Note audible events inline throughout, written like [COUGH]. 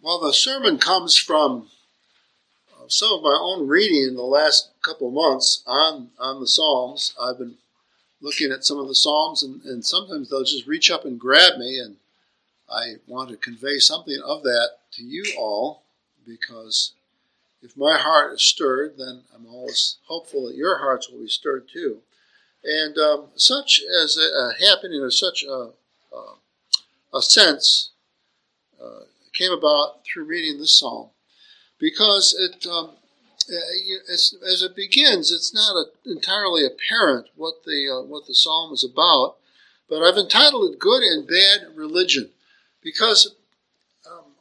Well, the sermon comes from uh, some of my own reading in the last couple of months on, on the Psalms. I've been looking at some of the Psalms, and, and sometimes they'll just reach up and grab me, and I want to convey something of that to you all because if my heart is stirred, then I'm always hopeful that your hearts will be stirred too. And um, such as a, a, happening, or such a, a, a sense, uh, came about through reading this psalm because it um, as, as, it begins, it's not a, entirely apparent what the uh, what the psalm is about. But I've entitled it "Good and Bad Religion," because um,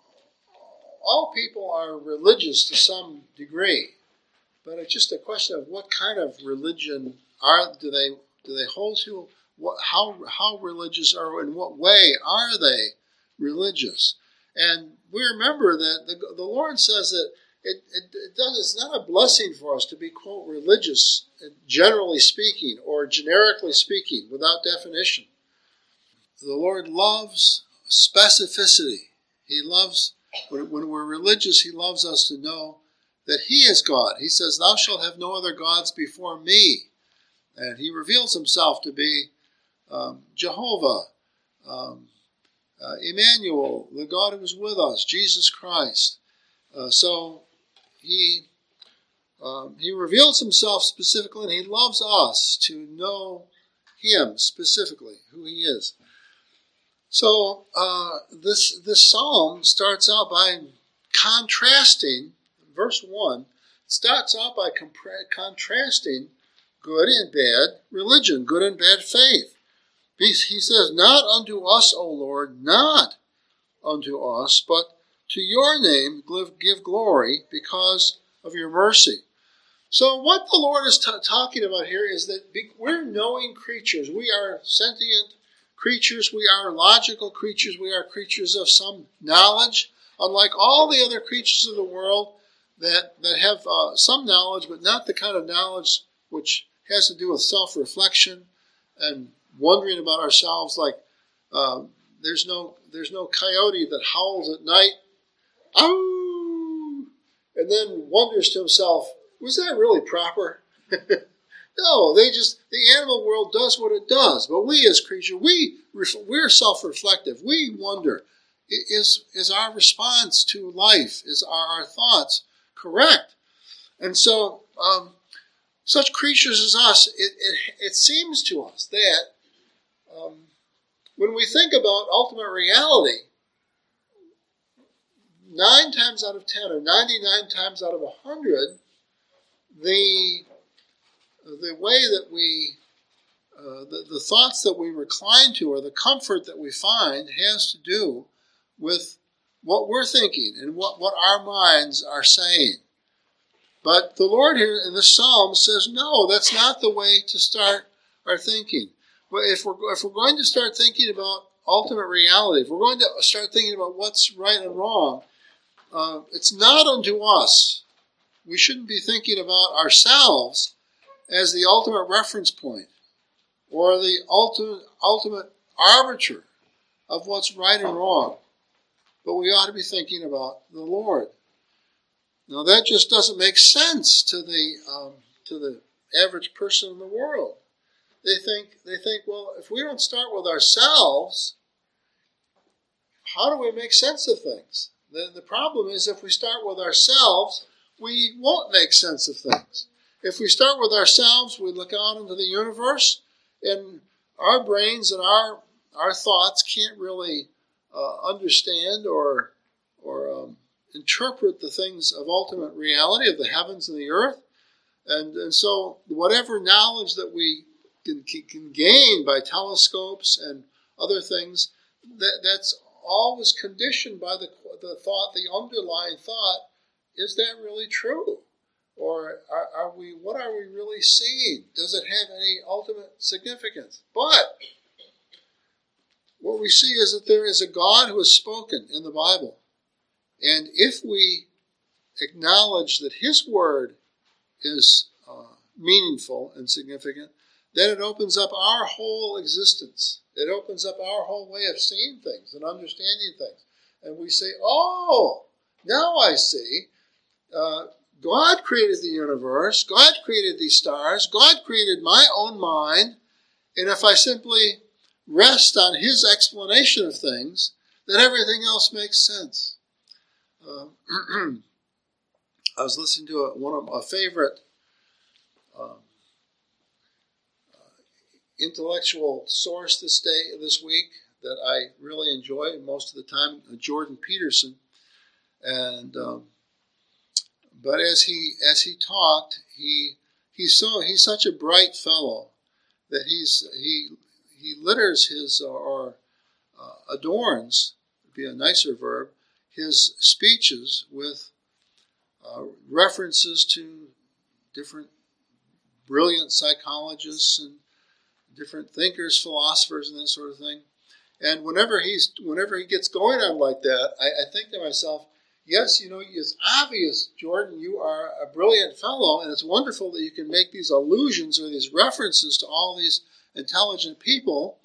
all people are religious to some degree, but it's just a question of what kind of religion are do they do they hold to? What, how how religious are in what way are they religious? And we remember that the, the Lord says that it, it, it does, it's not a blessing for us to be, quote, religious, generally speaking, or generically speaking, without definition. The Lord loves specificity. He loves, when, when we're religious, He loves us to know that He is God. He says, Thou shalt have no other gods before me. And He reveals Himself to be um, Jehovah, um, uh, Emmanuel, the God who is with us, Jesus Christ. Uh, so he um, he reveals himself specifically, and he loves us to know him specifically, who he is. So uh, this this psalm starts out by contrasting. Verse one starts out by contrasting good and bad religion, good and bad faith. He says, Not unto us, O Lord, not unto us, but to your name give glory because of your mercy. So, what the Lord is t- talking about here is that we're knowing creatures. We are sentient creatures. We are logical creatures. We are creatures of some knowledge, unlike all the other creatures of the world that, that have uh, some knowledge, but not the kind of knowledge which has to do with self reflection and wondering about ourselves like um, there's no there's no coyote that howls at night oh and then wonders to himself was that really proper? [LAUGHS] No they just the animal world does what it does but we as creatures we we're self-reflective. We wonder is is our response to life is our, our thoughts correct? And so um, such creatures as us, it, it, it seems to us that um, when we think about ultimate reality, nine times out of ten, or 99 times out of 100, the, the way that we, uh, the, the thoughts that we recline to, or the comfort that we find, has to do with what we're thinking and what, what our minds are saying. But the Lord here in the psalm says, no, that's not the way to start our thinking if we're if we're going to start thinking about ultimate reality, if we're going to start thinking about what's right and wrong, uh, it's not unto us. We shouldn't be thinking about ourselves as the ultimate reference point or the ultimate ultimate arbiter of what's right and wrong. But we ought to be thinking about the Lord. Now that just doesn't make sense to the um, to the average person in the world they think they think, well, if we don't start with ourselves, how do we make sense of things? The, the problem is if we start with ourselves, we won't make sense of things. If we start with ourselves, we look out into the universe, and our brains and our our thoughts can't really uh, understand or or um, interpret the things of ultimate reality of the heavens and the earth. And, and so, whatever knowledge that we can, can gain by telescopes and other things, that, that's always conditioned by the, the thought, the underlying thought, is that really true? Or are, are, we, what are we really seeing? Does it have any ultimate significance? But what we see is that there is a God who has spoken in the Bible. And if we acknowledge that His Word is uh, meaningful and significant, then it opens up our whole existence. It opens up our whole way of seeing things and understanding things. And we say, oh, Now I see uh, God created the universe, God created these stars, God created my own mind, and if I simply rest on His explanation of things, then everything else makes sense. Uh, [CLEARS THROAT] I was listening to a, one of my favorite um, intellectual source this day, this week, that I really enjoy most of the time, uh, Jordan Peterson, and um, but as he as he talked, he he's so he's such a bright fellow that he's he he litters his or, or uh, adorns would be a nicer verb his speeches with uh, references to different brilliant psychologists and different thinkers, philosophers, and that sort of thing. And whenever he's whenever he gets going on like that, I, I think to myself, yes, you know, it's obvious, Jordan, you are a brilliant fellow, and it's wonderful that you can make these allusions or these references to all these intelligent people.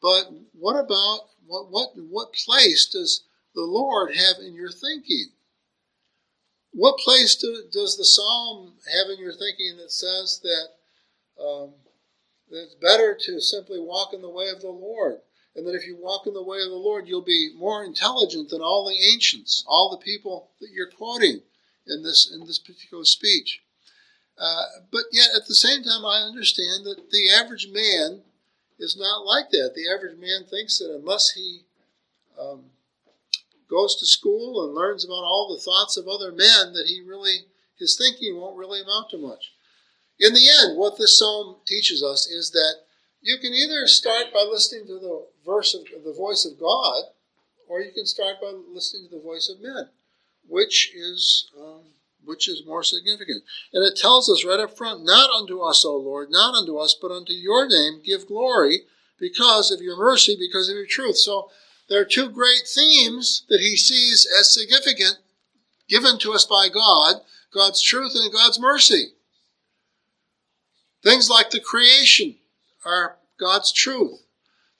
But what about what what what place does the Lord have in your thinking? What place do, does the psalm have in your thinking that says that, um, it's better to simply walk in the way of the Lord? and that if you walk in the way of the Lord, you'll be more intelligent than all the ancients, all the people that you're quoting in this in this particular speech. Uh, but yet, at the same time, I understand that the average man is not like that. The average man thinks that unless he um, goes to school and learns about all the thoughts of other men, that he really his thinking won't really amount to much. In the end, what this psalm teaches us is that you can either start by listening to the verse of the voice of God, or you can start by listening to the voice of men, which is um, which is more significant. And it tells us right up front, not unto us, O Lord, not unto us, but unto your name give glory because of your mercy, because of your truth. So there are two great themes that he sees as significant given to us by God God's truth and God's mercy. Things like the creation are God's truth.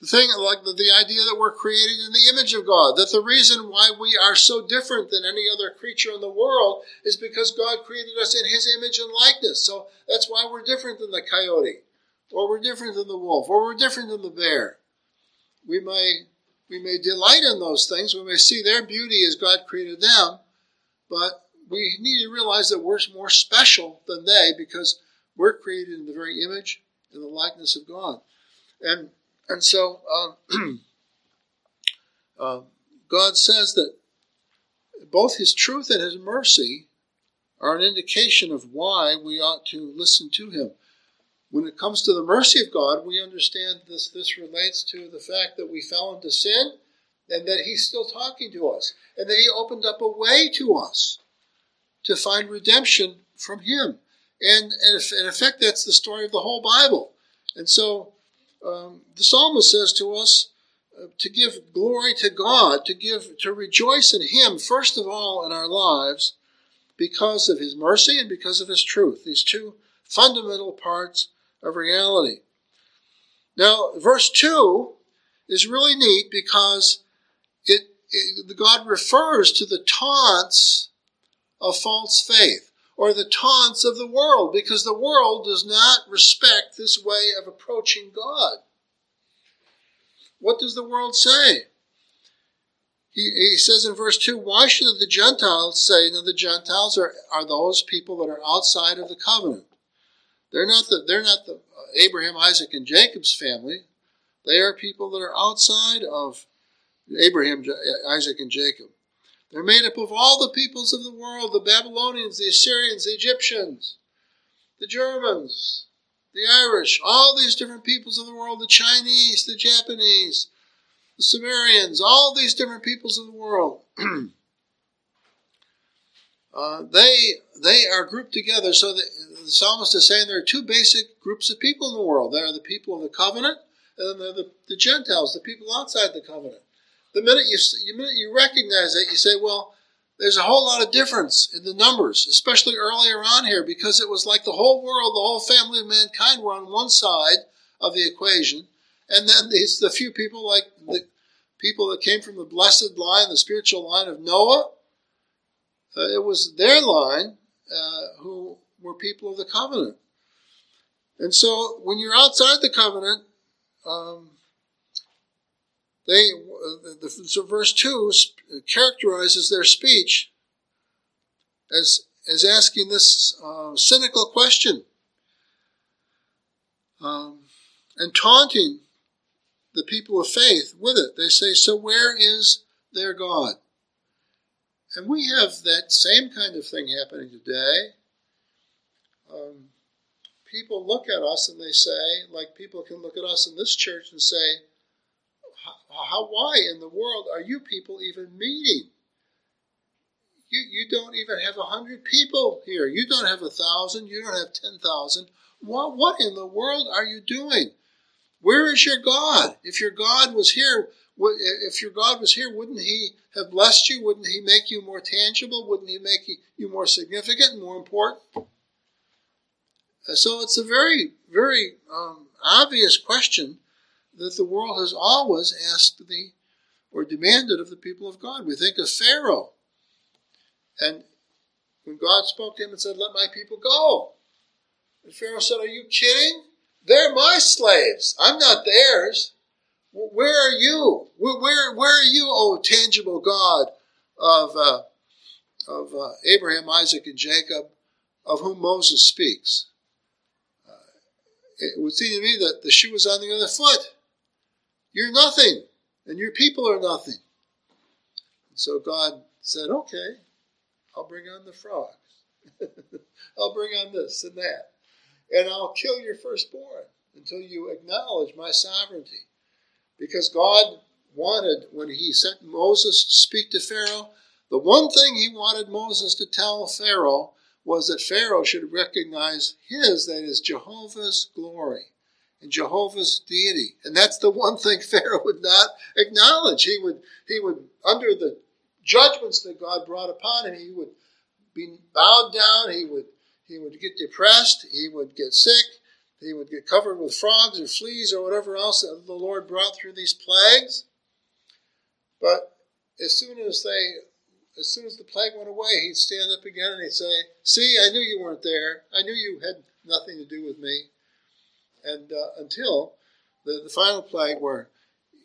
The thing, like the, the idea that we're created in the image of God, that the reason why we are so different than any other creature in the world is because God created us in His image and likeness. So that's why we're different than the coyote, or we're different than the wolf, or we're different than the bear. We may we may delight in those things. We may see their beauty as God created them, but we need to realize that we're more special than they because we're created in the very image and the likeness of God. And and so um, [CLEARS THROAT] uh, God says that both His truth and His mercy are an indication of why we ought to listen to Him. When it comes to the mercy of God, we understand this. This relates to the fact that we fell into sin, and that He's still talking to us, and that He opened up a way to us to find redemption from Him. And, and in effect, that's the story of the whole Bible. And so um, the psalmist says to us uh, to give glory to God, to give, to rejoice in Him first of all in our lives, because of His mercy and because of His truth. These two fundamental parts of reality. Now, verse two is really neat because it, it God refers to the taunts of false faith or the taunts of the world, because the world does not respect this way of approaching God. What does the world say? He, he says in verse 2 Why should the Gentiles say, now the Gentiles are, are those people that are outside of the covenant? They're not the, they're not the uh, Abraham, Isaac, and Jacob's family. They are people that are outside of Abraham, Isaac, and Jacob. They're made up of all the peoples of the world the Babylonians, the Assyrians, the Egyptians, the Germans, the Irish, all these different peoples of the world, the Chinese, the Japanese, the Sumerians, all these different peoples of the world. [CLEARS THROAT] uh, they they are grouped together. So the, the psalmist is saying there are two basic groups of people in the world. There are the people of the covenant, and then there are the, the Gentiles, the people outside the covenant the minute you the minute you recognize it, you say, well, there's a whole lot of difference in the numbers, especially earlier on here, because it was like the whole world, the whole family of mankind were on one side of the equation, and then these the few people like the people that came from the blessed line, the spiritual line of Noah, uh, it was their line uh, who were people of the covenant. And so when you're outside the covenant, um, they uh, the, so verse two characterizes their speech as as asking this uh, cynical question um, and taunting the people of faith with it. They say, "So where is their God?" And we have that same kind of thing happening today. Um, people look at us and they say, like people can look at us in this church and say, how, why in the world are you people even meeting? You, you don't even have a hundred people here. You don't have a thousand. You don't have ten thousand. What, what in the world are you doing? Where is your God? If your God was here, if your God was here, wouldn't He have blessed you? Wouldn't He make you more tangible? Wouldn't He make you more significant, more important? So it's a very, very um, obvious question that the world has always asked the or demanded of the people of God. We think of Pharaoh. And when God spoke to him and said, Let my people go. And Pharaoh said, Are you kidding? They're my slaves. I'm not theirs. Where are you? Where, where, where are you, O tangible God of, uh, of uh, Abraham, Isaac, and Jacob, of whom Moses speaks? Uh, it would seem to me that the shoe was on the other foot. You're nothing, and your people are nothing. And so God said, Okay, I'll bring on the frogs. [LAUGHS] I'll bring on this and that. And I'll kill your firstborn until you acknowledge my sovereignty. Because God wanted, when he sent Moses to speak to Pharaoh, the one thing he wanted Moses to tell Pharaoh was that Pharaoh should recognize his, that is, Jehovah's glory and Jehovah's deity. And that's the one thing [LAUGHS] Pharaoh would not acknowledge. He would, he would, under the judgments that God brought upon him, he would be bowed down, he would, he would get depressed, he would get sick, he would get covered with frogs or fleas or whatever else that the Lord brought through these plagues. But as soon as they as soon as the plague went away, he'd stand up again and he'd say, See, I knew you weren't there. I knew you had nothing to do with me and uh, until the, the final plague, where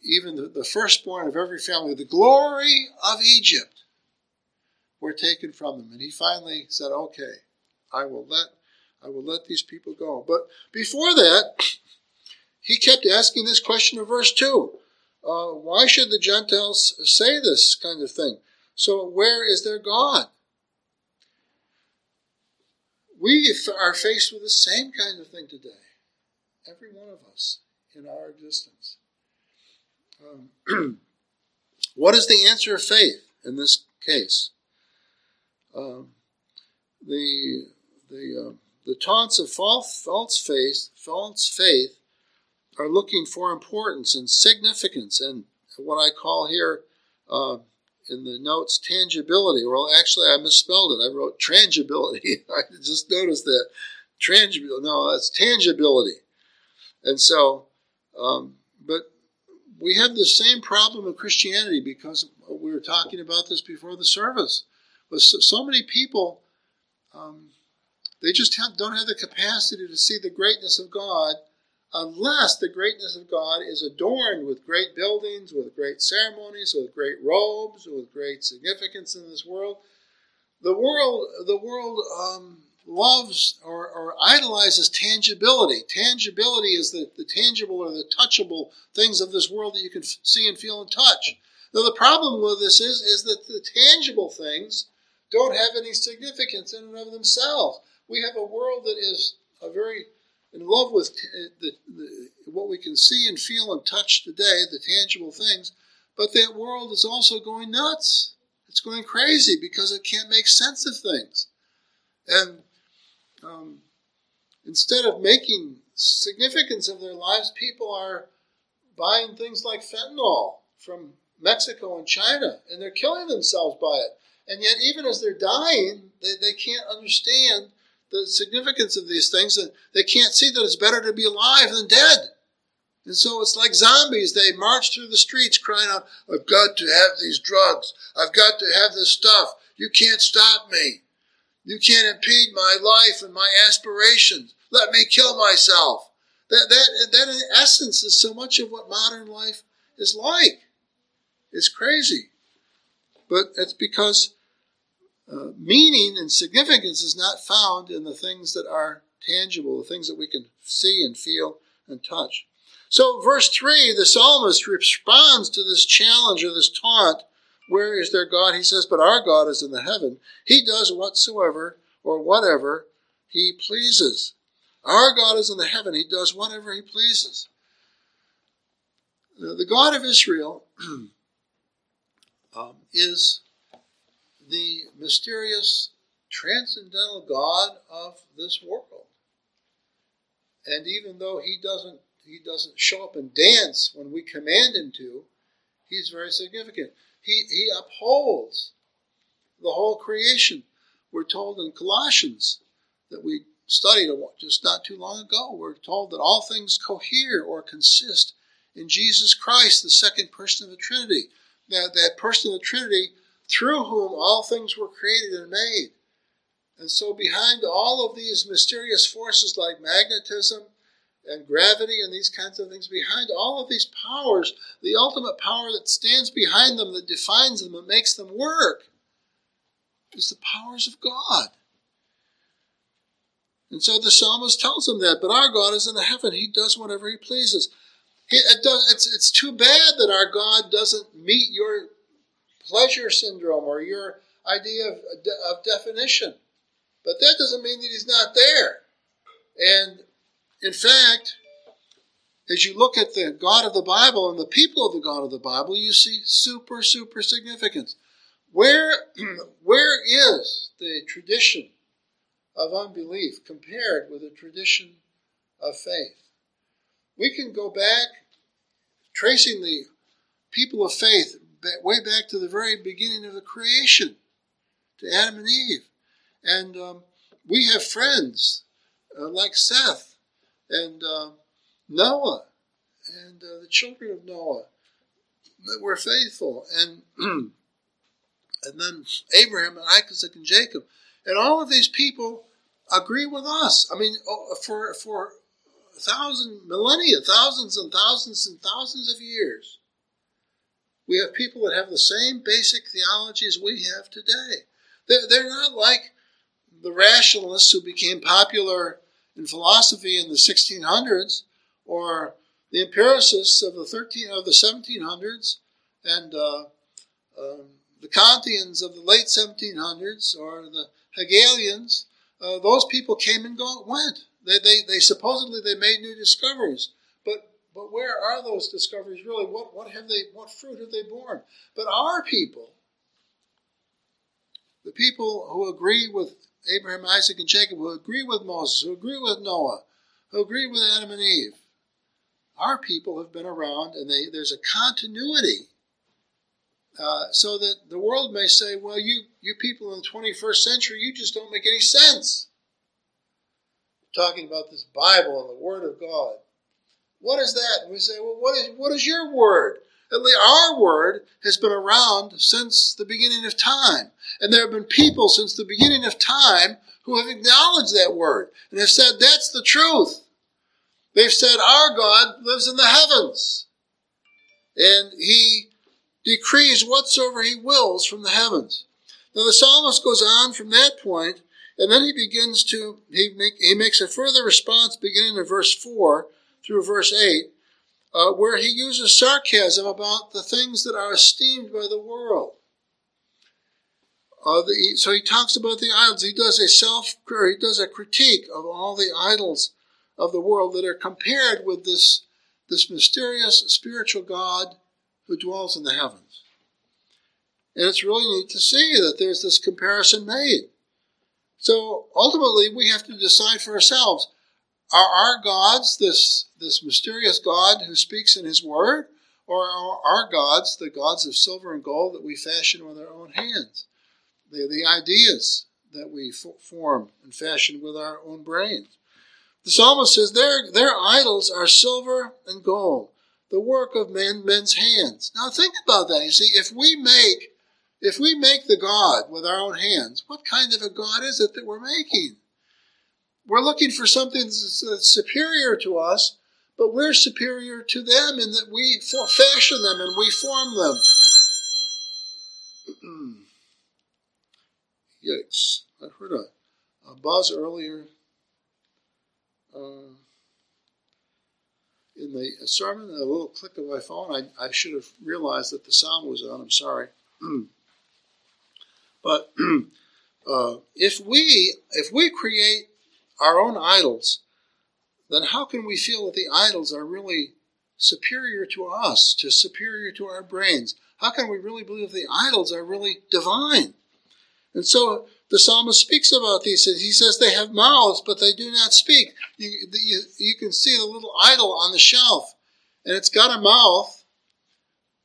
even the, the firstborn of every family, the glory of Egypt, were taken from them. And he finally said, "Okay, I will let I will let these people go." But before that, he kept asking this question in verse two: uh, Why should the Gentiles say this kind of thing? So where is their God? We are faced with the same kind of thing today every one of us in our existence. Um, [CLEARS THROAT] what is the answer of faith in this case? Um, the the uh, the taunts of false, false faith, false faith, are looking for importance and significance, and what I call here uh, in the notes tangibility. Well, actually, I misspelled it. I wrote [LAUGHS] tangibility. [LAUGHS] I just noticed that tangibility. No, it's tangibility. And so, um, but we have the same problem in Christianity because we were talking about this before the service. But so, so many people, um, they just have, don't have the capacity to see the greatness of God unless the greatness of God is adorned with great buildings, with great ceremonies, with great robes, with great significance in this world. The world, the world um, loves or, or idolizes tangibility. Tangibility is the, the tangible or the touchable things of this world that you can f- see and feel and touch. Now, the problem with this is, is that the tangible things don't have any significance in and of themselves. We have a world that is a very in love with t- eh, the, the, what we can see and feel and touch today, the tangible things, but that world is also going nuts. It's going crazy because it can't make sense of things. And um, instead of making significance of their lives, people are buying things like fentanyl from Mexico and China, and they're killing themselves by it. And yet, even as they're dying, they, they can't understand the significance of these things, and they can't see that it's better to be alive than dead. And so it's like zombies. They march through the streets crying out, I've got to have these drugs. I've got to have this stuff. You can't stop me. You can't impede my life and my aspirations. Let me kill myself. That, that, that in essence is so much of what modern life is like. It's crazy. But it's because uh, meaning and significance is not found in the things that are tangible, the things that we can see and feel and touch. So, verse 3, the psalmist responds to this challenge or this taunt where is their God? He says, But our God is in the heaven. He does whatsoever or whatever he pleases. Our God is in the heaven. He does whatever he pleases. The God of Israel [CLEARS THROAT] um, is the mysterious, transcendental God of this world. And even though he doesn't he doesn't show up and dance when we command him to, he's very significant. He, he upholds the whole creation. We're told in Colossians that we studied just not too long ago, we're told that all things cohere or consist in Jesus Christ, the second person of the Trinity. That, that person of the Trinity through whom all things were created and made. And so, behind all of these mysterious forces like magnetism and gravity and these kinds of things, behind all of these powers, the ultimate power that stands behind them, that defines them, that makes them work, is the powers of God. And so the psalmist tells them that, but our God is in the heaven. He does whatever he pleases. it does, it's, it's too bad that our God doesn't meet your pleasure syndrome or your idea of, of definition. But that doesn't mean that he's not there. And in fact, as you look at the God of the Bible and the people of the God of the Bible, you see super, super significance. Where, [CLEARS THROAT] where is the tradition of unbelief compared with the tradition of faith? We can go back, tracing the people of faith way back to the very beginning of the creation, to Adam and Eve. And um, we have friends uh, like Seth and uh, Noah and uh, the children of Noah that were faithful, and [CLEARS THROAT] and then Abraham and Isaac and Jacob, and all of these people agree with us. I mean, oh, for for thousand millennia, thousands and thousands and thousands of years, we have people that have the same basic theology as we have today. They're, they're not like the rationalists who became popular in philosophy in the 1600s, or the empiricists of the 13 of the 1700s, and uh, um, the Kantians of the late 1700s, or the Hegelians. Uh, those people came and go, went. They, they, they supposedly they made new discoveries, but but where are those discoveries really? What what have they? What fruit have they borne? But our people, the people who agree with Abraham, Isaac, and Jacob, who agree with Moses, who agree with Noah, who agree with Adam and Eve. Our people have been around, and they, there's a continuity. Uh, so that the world may say, well, you, you people in the 21st century, you just don't make any sense. talking about this Bible and the Word of God. What is that? And we say, well, what is, what is your Word? Our word has been around since the beginning of time. And there have been people since the beginning of time who have acknowledged that word and have said, that's the truth. They've said, our God lives in the heavens. And he decrees whatsoever he wills from the heavens. Now the psalmist goes on from that point, and then he begins to, he, make, he makes a further response beginning in verse 4 through verse 8 uh, where he uses sarcasm about the things that are esteemed by the world. Uh, the, so he talks about the idols. He does a self, he does a critique of all the idols of the world that are compared with this, this mysterious spiritual God who dwells in the heavens. And it's really neat to see that there's this comparison made. So ultimately, we have to decide for ourselves are our gods this, this mysterious God who speaks in his word? Or are our gods the gods of silver and gold that we fashion with our own hands? They're the ideas that we form and fashion with our own brains. The psalmist says their, their idols are silver and gold, the work of men, men's hands. Now think about that. You see, if we make If we make the God with our own hands, what kind of a God is it that we're making? We're looking for something that's superior to us, but we're superior to them in that we fashion them and we form them. [CLEARS THROAT] Yikes. I heard a, a buzz earlier uh, in the sermon, a little click of my phone. I, I should have realized that the sound was on. I'm sorry. [CLEARS THROAT] but [CLEARS THROAT] uh, if we if we create our own idols, then how can we feel that the idols are really superior to us, to superior to our brains? How can we really believe the idols are really divine? And so the psalmist speaks about these. He says they have mouths, but they do not speak. You, you, you can see the little idol on the shelf, and it's got a mouth.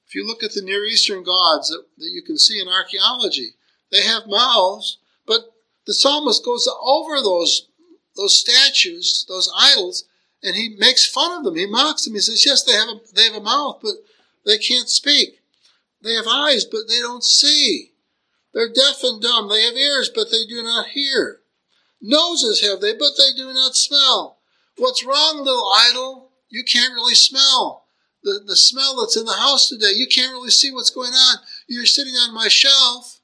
If you look at the Near Eastern gods that, that you can see in archaeology, they have mouths, but the psalmist goes over those, those statues, those idols, and he makes fun of them. He mocks them. He says, Yes, they have a, they have a mouth, but they can't speak. They have eyes, but they don't see. They're deaf and dumb. They have ears, but they do not hear. Noses have they, but they do not smell. What's wrong, little idol? You can't really smell. The, the smell that's in the house today, you can't really see what's going on. You're sitting on my shelf.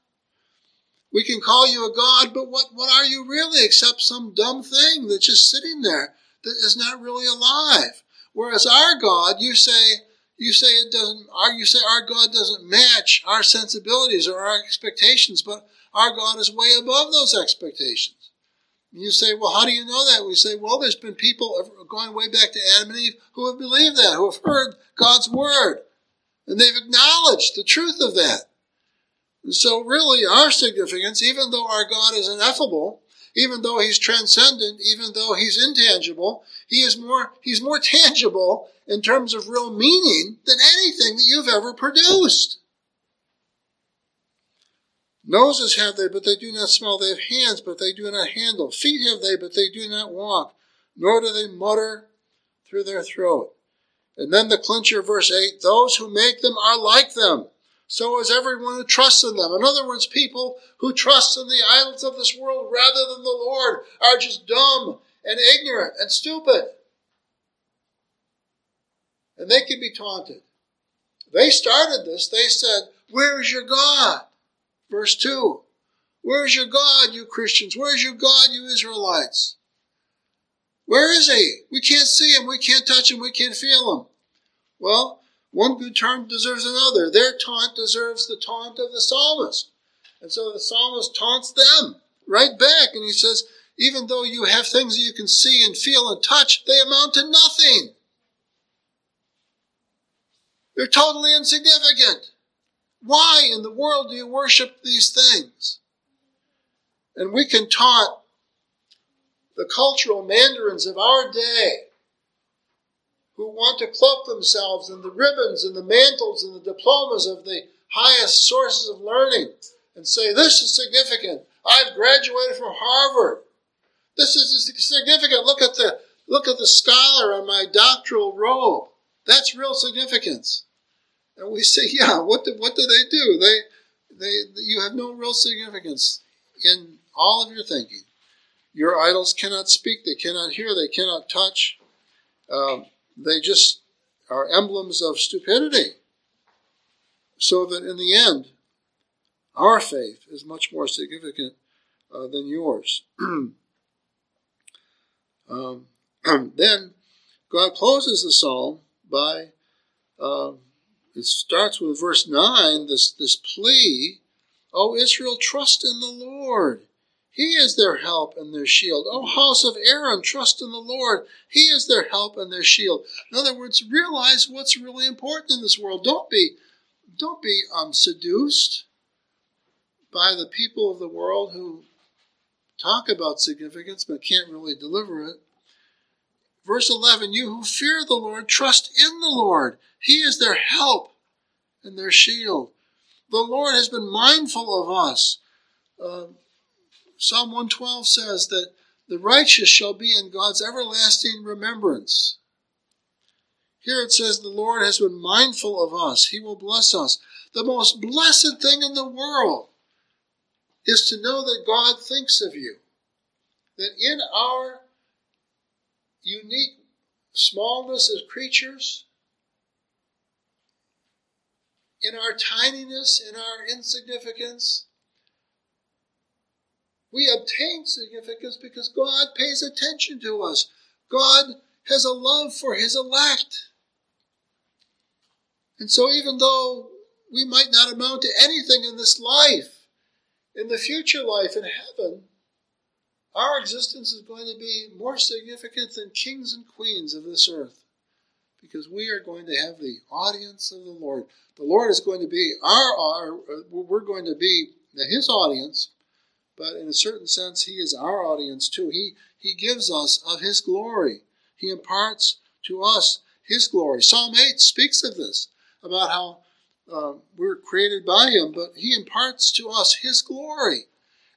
We can call you a God, but what, what are you really except some dumb thing that's just sitting there that is not really alive? Whereas our God, you say, you say it doesn't, our, you say our God doesn't match our sensibilities or our expectations, but our God is way above those expectations. And you say, well, how do you know that? We say, well, there's been people going way back to Adam and Eve who have believed that, who have heard God's word, and they've acknowledged the truth of that. So, really, our significance, even though our God is ineffable, even though He's transcendent, even though He's intangible, He is more He's more tangible in terms of real meaning than anything that you've ever produced. Noses have they, but they do not smell. They have hands, but they do not handle. Feet have they, but they do not walk. Nor do they mutter through their throat. And then the clincher, verse 8 those who make them are like them. So is everyone who trusts in them. In other words, people who trust in the idols of this world rather than the Lord are just dumb and ignorant and stupid and they can be taunted. They started this. They said, Where is your God? Verse 2. Where is your God, you Christians? Where is your God, you Israelites? Where is he? We can't see him. We can't touch him. We can't feel him. Well, one good term deserves another. Their taunt deserves the taunt of the psalmist. And so the psalmist taunts them right back. And he says, even though you have things that you can see and feel and touch, they amount to nothing. They're totally insignificant. Why in the world do you worship these things? And we can taunt the cultural mandarins of our day who want to cloak themselves in the ribbons and the mantles and the diplomas of the highest sources of learning and say, This is significant. I've graduated from Harvard. This is significant. Look at the look at the scholar on my doctoral robe. That's real significance. And we say, [LAUGHS] yeah, what do, what do they do? They, they, you have no real significance in all of your thinking. Your idols cannot speak, they cannot hear, they cannot touch. Um, they just are emblems of stupidity. So that in the end, our faith is much more significant uh, than yours. [CLEARS THROAT] um, [CLEARS THROAT] then God closes the psalm by uh, it starts with verse 9, this, this plea, O Israel, trust in the Lord. He is their help and their shield. O house of Aaron, trust in the Lord. He is their help and their shield. In other words, realize what's really important in this world. Don't be, don't be um, seduced by the people of the world who talk about significance but can't really deliver it. Verse 11 You who fear the Lord, trust in the Lord. He is their help and their shield. The Lord has been mindful of us. Uh, Psalm 112 says that the righteous shall be in God's everlasting remembrance. Here it says, The Lord has been mindful of us. He will bless us. The most blessed thing in the world is to know that God thinks of you. That in our unique smallness as creatures, in our tininess, in our insignificance, we obtain significance because God pays attention to us. God has a love for his elect. And so, even though we might not amount to anything in this life, in the future life in heaven, our existence is going to be more significant than kings and queens of this earth because we are going to have the audience of the Lord. The Lord is going to be our, our uh, we're going to be his audience, but in a certain sense, he is our audience too. He, he gives us of his glory. He imparts to us his glory. Psalm 8 speaks of this, about how uh, we're created by him, but he imparts to us his glory.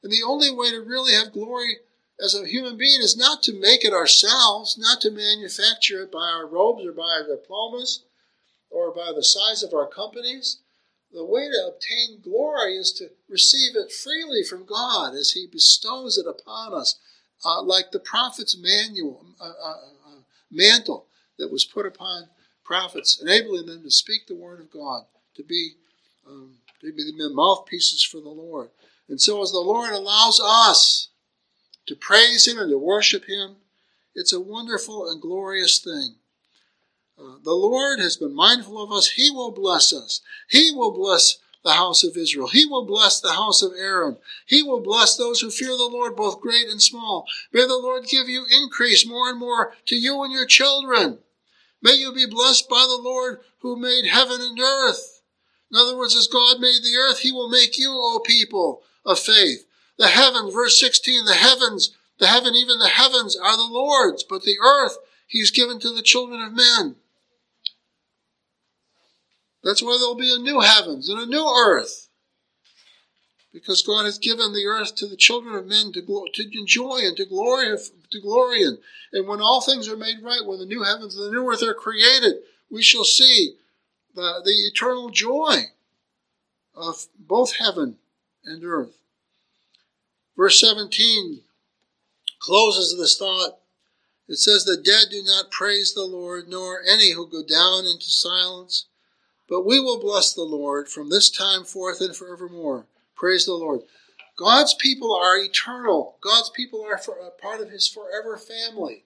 And the only way to really have glory as a human being is not to make it ourselves, not to manufacture it by our robes or by our diplomas or by the size of our companies. The way to obtain glory is to receive it freely from God as He bestows it upon us, uh, like the prophet's manual, uh, uh, uh mantle that was put upon prophets, enabling them to speak the word of God, to be um, to be mouthpieces for the Lord. And so, as the Lord allows us to praise Him and to worship Him. It's a wonderful and glorious thing. Uh, the Lord has been mindful of us. He will bless us. He will bless the house of Israel. He will bless the house of Aaron. He will bless those who fear the Lord, both great and small. May the Lord give you increase more and more to you and your children. May you be blessed by the Lord who made heaven and earth. In other words, as God made the earth, He will make you, O people of faith. The heavens, verse 16, the heavens, the heaven, even the heavens are the Lord's, but the earth he's given to the children of men. That's why there'll be a new heavens and a new earth. Because God has given the earth to the children of men to, to enjoy and to glory, to glory in. And when all things are made right, when the new heavens and the new earth are created, we shall see the, the eternal joy of both heaven and earth. Verse 17 closes this thought. It says, The dead do not praise the Lord, nor any who go down into silence. But we will bless the Lord from this time forth and forevermore. Praise the Lord. God's people are eternal. God's people are for, part of his forever family.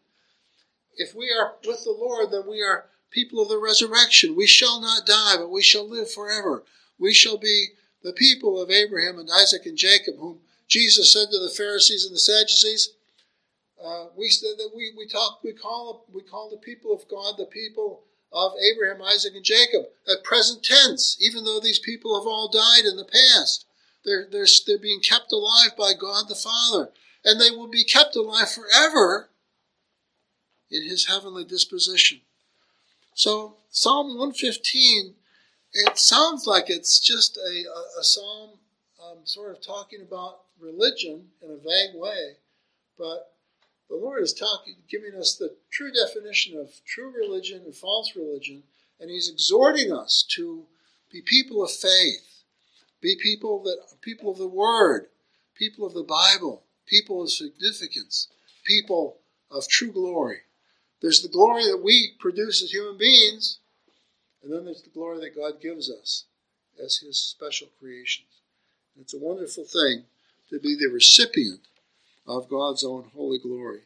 If we are with the Lord, then we are people of the resurrection. We shall not die, but we shall live forever. We shall be the people of Abraham and Isaac and Jacob, whom Jesus said to the Pharisees and the Sadducees, uh, we said that we, we talk we call we call the people of God the people of Abraham, Isaac, and Jacob at present tense, even though these people have all died in the past. They're, they're, they're being kept alive by God the Father, and they will be kept alive forever in his heavenly disposition. So Psalm 115, it sounds like it's just a, a, a psalm um, sort of talking about religion in a vague way, but the Lord is talking, giving us the true definition of true religion and false religion, and He's exhorting us to be people of faith, be people that people of the Word, people of the Bible, people of significance, people of true glory. There's the glory that we produce as human beings, and then there's the glory that God gives us as His special creations. It's a wonderful thing to be the recipient of God's own holy glory.